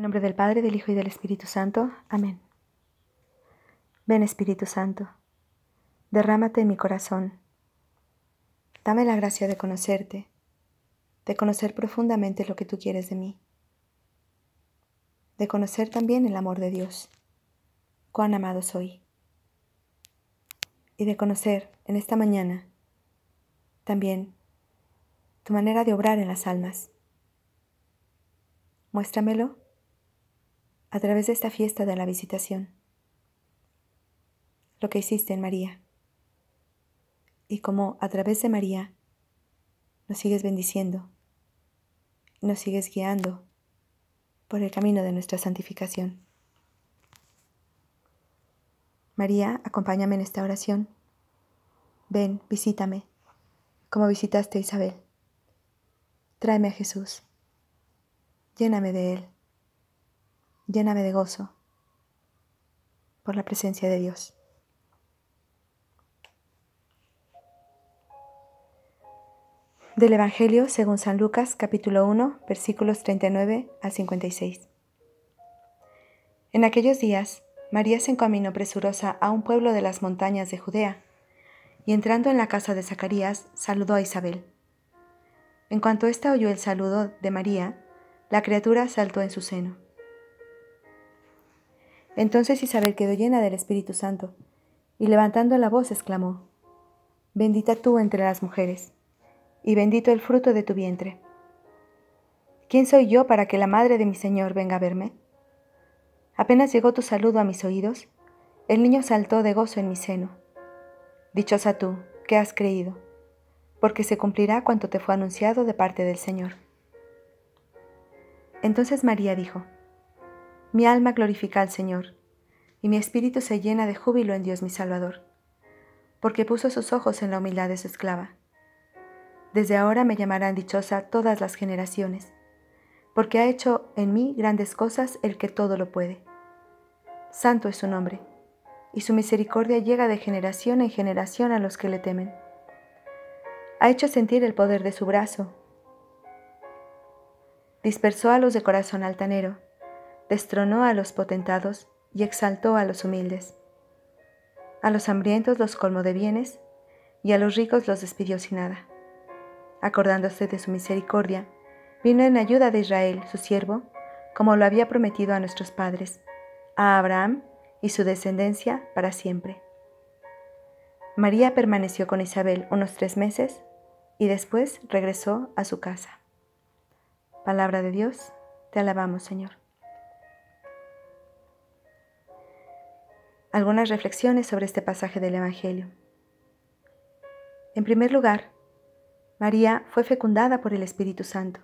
En nombre del Padre, del Hijo y del Espíritu Santo. Amén. Ven Espíritu Santo, derrámate en mi corazón. Dame la gracia de conocerte, de conocer profundamente lo que tú quieres de mí, de conocer también el amor de Dios, cuán amado soy, y de conocer en esta mañana también tu manera de obrar en las almas. Muéstramelo a través de esta fiesta de la visitación lo que hiciste en María y cómo a través de María nos sigues bendiciendo nos sigues guiando por el camino de nuestra santificación. María, acompáñame en esta oración. Ven, visítame, como visitaste a Isabel. Tráeme a Jesús. Lléname de Él. Lléname de gozo por la presencia de Dios. Del Evangelio según San Lucas capítulo 1 versículos 39 a 56. En aquellos días, María se encaminó presurosa a un pueblo de las montañas de Judea, y entrando en la casa de Zacarías, saludó a Isabel. En cuanto ésta oyó el saludo de María, la criatura saltó en su seno. Entonces Isabel quedó llena del Espíritu Santo, y levantando la voz exclamó, Bendita tú entre las mujeres, y bendito el fruto de tu vientre. ¿Quién soy yo para que la madre de mi Señor venga a verme? Apenas llegó tu saludo a mis oídos, el niño saltó de gozo en mi seno. Dichosa tú, que has creído, porque se cumplirá cuanto te fue anunciado de parte del Señor. Entonces María dijo, Mi alma glorifica al Señor, y mi espíritu se llena de júbilo en Dios mi Salvador, porque puso sus ojos en la humildad de su esclava. Desde ahora me llamarán dichosa todas las generaciones, porque ha hecho en mí grandes cosas el que todo lo puede. Santo es su nombre, y su misericordia llega de generación en generación a los que le temen. Ha hecho sentir el poder de su brazo. Dispersó a los de corazón altanero, destronó a los potentados y exaltó a los humildes. A los hambrientos los colmó de bienes, y a los ricos los despidió sin nada acordándose de su misericordia, vino en ayuda de Israel, su siervo, como lo había prometido a nuestros padres, a Abraham y su descendencia para siempre. María permaneció con Isabel unos tres meses y después regresó a su casa. Palabra de Dios, te alabamos Señor. Algunas reflexiones sobre este pasaje del Evangelio. En primer lugar, María fue fecundada por el Espíritu Santo.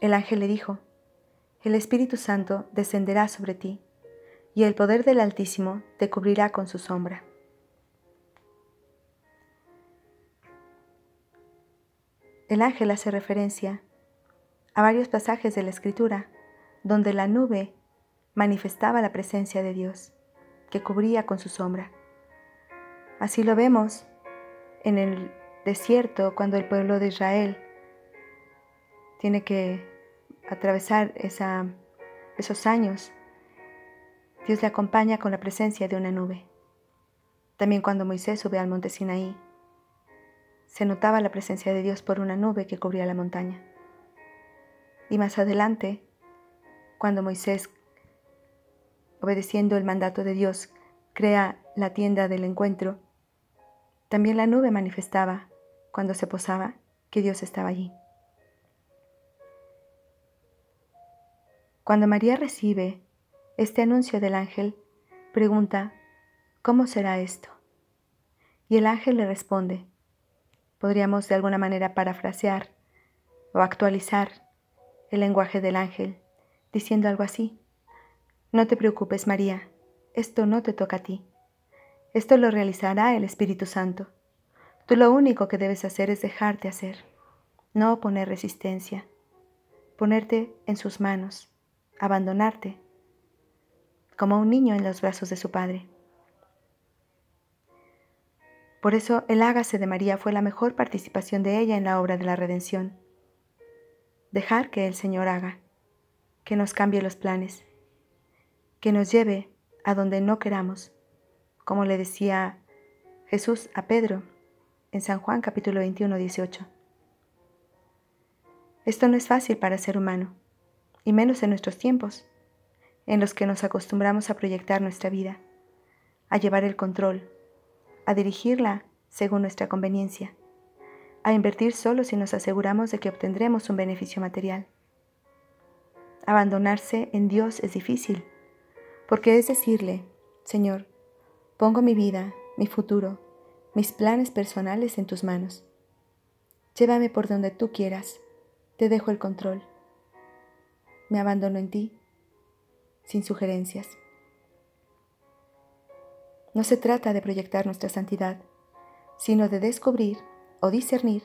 El ángel le dijo, El Espíritu Santo descenderá sobre ti, y el poder del Altísimo te cubrirá con su sombra. El ángel hace referencia a varios pasajes de la Escritura donde la nube manifestaba la presencia de Dios, que cubría con su sombra. Así lo vemos en el desierto cuando el pueblo de Israel tiene que atravesar esos años. Dios le acompaña con la presencia de una nube. También cuando Moisés sube al monte Sinaí, se notaba la presencia de Dios por una nube que cubría la montaña. Y más adelante, cuando Moisés, obedeciendo el mandato de Dios, crea la tienda del encuentro, también la nube manifestaba, cuando se posaba, que Dios estaba allí. Cuando María recibe este anuncio del ángel, pregunta, ¿cómo será esto? Y el ángel le responde. Podríamos de alguna manera parafrasear o actualizar el lenguaje del ángel, diciendo algo así. No te preocupes, María, esto no te toca a ti. Esto lo realizará el Espíritu Santo. Tú lo único que debes hacer es dejarte hacer, no poner resistencia, ponerte en sus manos, abandonarte, como un niño en los brazos de su padre. Por eso el hágase de María fue la mejor participación de ella en la obra de la redención. Dejar que el Señor haga, que nos cambie los planes, que nos lleve a donde no queramos, como le decía Jesús a Pedro en San Juan capítulo 21, 18. Esto no es fácil para ser humano, y menos en nuestros tiempos, en los que nos acostumbramos a proyectar nuestra vida, a llevar el control, a dirigirla según nuestra conveniencia, a invertir solo si nos aseguramos de que obtendremos un beneficio material. Abandonarse en Dios es difícil, porque es decirle, Señor, pongo mi vida, mi futuro, mis planes personales en tus manos. Llévame por donde tú quieras, te dejo el control. Me abandono en ti, sin sugerencias. No se trata de proyectar nuestra santidad, sino de descubrir o discernir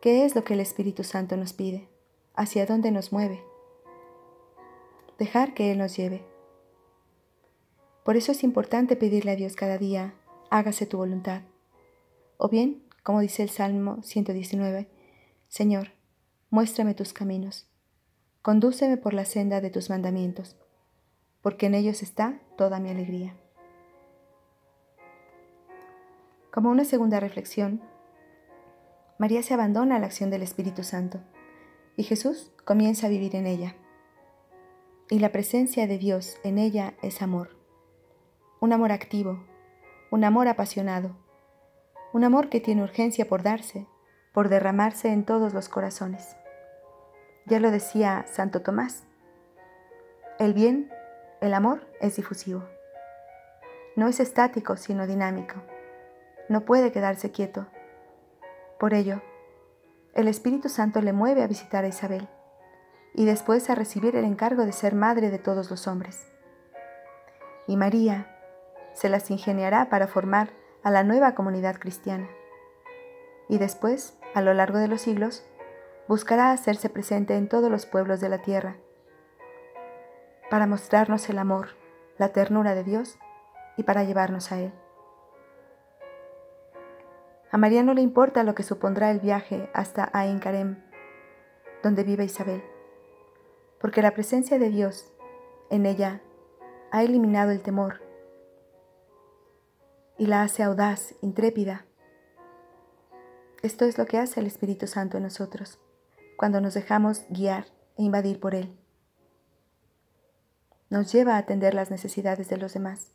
qué es lo que el Espíritu Santo nos pide, hacia dónde nos mueve. Dejar que Él nos lleve. Por eso es importante pedirle a Dios cada día, hágase tu voluntad. O bien, como dice el Salmo 119, Señor, muéstrame tus caminos, condúceme por la senda de tus mandamientos, porque en ellos está toda mi alegría. Como una segunda reflexión, María se abandona a la acción del Espíritu Santo y Jesús comienza a vivir en ella. Y la presencia de Dios en ella es amor, un amor activo, un amor apasionado, un amor que tiene urgencia por darse, por derramarse en todos los corazones. Ya lo decía Santo Tomás, el bien, el amor es difusivo. No es estático, sino dinámico no puede quedarse quieto. Por ello, el Espíritu Santo le mueve a visitar a Isabel y después a recibir el encargo de ser madre de todos los hombres. Y María se las ingeniará para formar a la nueva comunidad cristiana. Y después, a lo largo de los siglos, buscará hacerse presente en todos los pueblos de la tierra, para mostrarnos el amor, la ternura de Dios y para llevarnos a Él. A María no le importa lo que supondrá el viaje hasta Ain Karem, donde vive Isabel, porque la presencia de Dios en ella ha eliminado el temor y la hace audaz, intrépida. Esto es lo que hace el Espíritu Santo en nosotros, cuando nos dejamos guiar e invadir por Él. Nos lleva a atender las necesidades de los demás.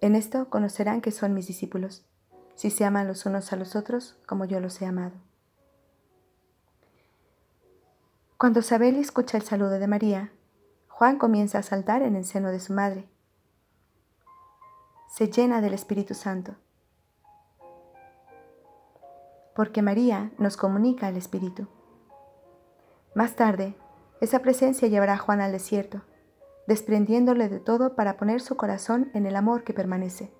En esto conocerán que son mis discípulos si se aman los unos a los otros como yo los he amado. Cuando Sabeli escucha el saludo de María, Juan comienza a saltar en el seno de su madre. Se llena del Espíritu Santo, porque María nos comunica el Espíritu. Más tarde, esa presencia llevará a Juan al desierto, desprendiéndole de todo para poner su corazón en el amor que permanece.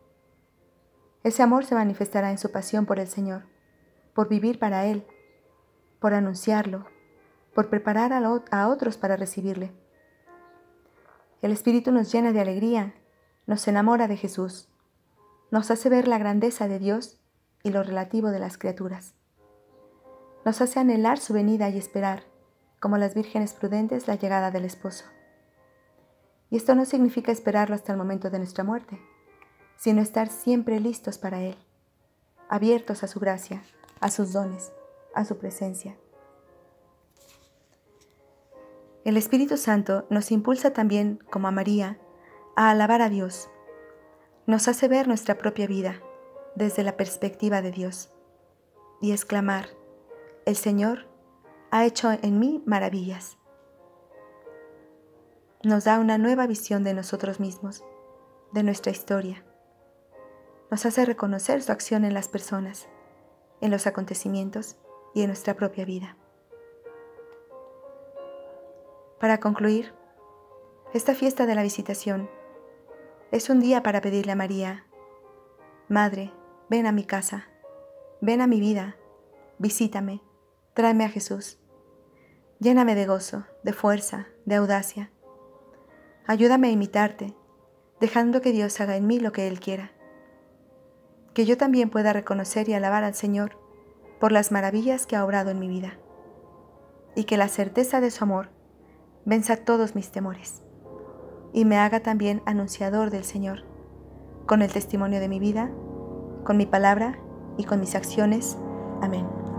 Ese amor se manifestará en su pasión por el Señor, por vivir para Él, por anunciarlo, por preparar a otros para recibirle. El Espíritu nos llena de alegría, nos enamora de Jesús, nos hace ver la grandeza de Dios y lo relativo de las criaturas. Nos hace anhelar su venida y esperar, como las vírgenes prudentes, la llegada del esposo. Y esto no significa esperarlo hasta el momento de nuestra muerte sino estar siempre listos para Él, abiertos a su gracia, a sus dones, a su presencia. El Espíritu Santo nos impulsa también, como a María, a alabar a Dios. Nos hace ver nuestra propia vida desde la perspectiva de Dios y exclamar, el Señor ha hecho en mí maravillas. Nos da una nueva visión de nosotros mismos, de nuestra historia nos hace reconocer su acción en las personas, en los acontecimientos y en nuestra propia vida. Para concluir, esta fiesta de la visitación es un día para pedirle a María, Madre, ven a mi casa, ven a mi vida, visítame, tráeme a Jesús, lléname de gozo, de fuerza, de audacia. Ayúdame a imitarte, dejando que Dios haga en mí lo que Él quiera. Que yo también pueda reconocer y alabar al Señor por las maravillas que ha obrado en mi vida, y que la certeza de su amor venza todos mis temores y me haga también anunciador del Señor, con el testimonio de mi vida, con mi palabra y con mis acciones. Amén.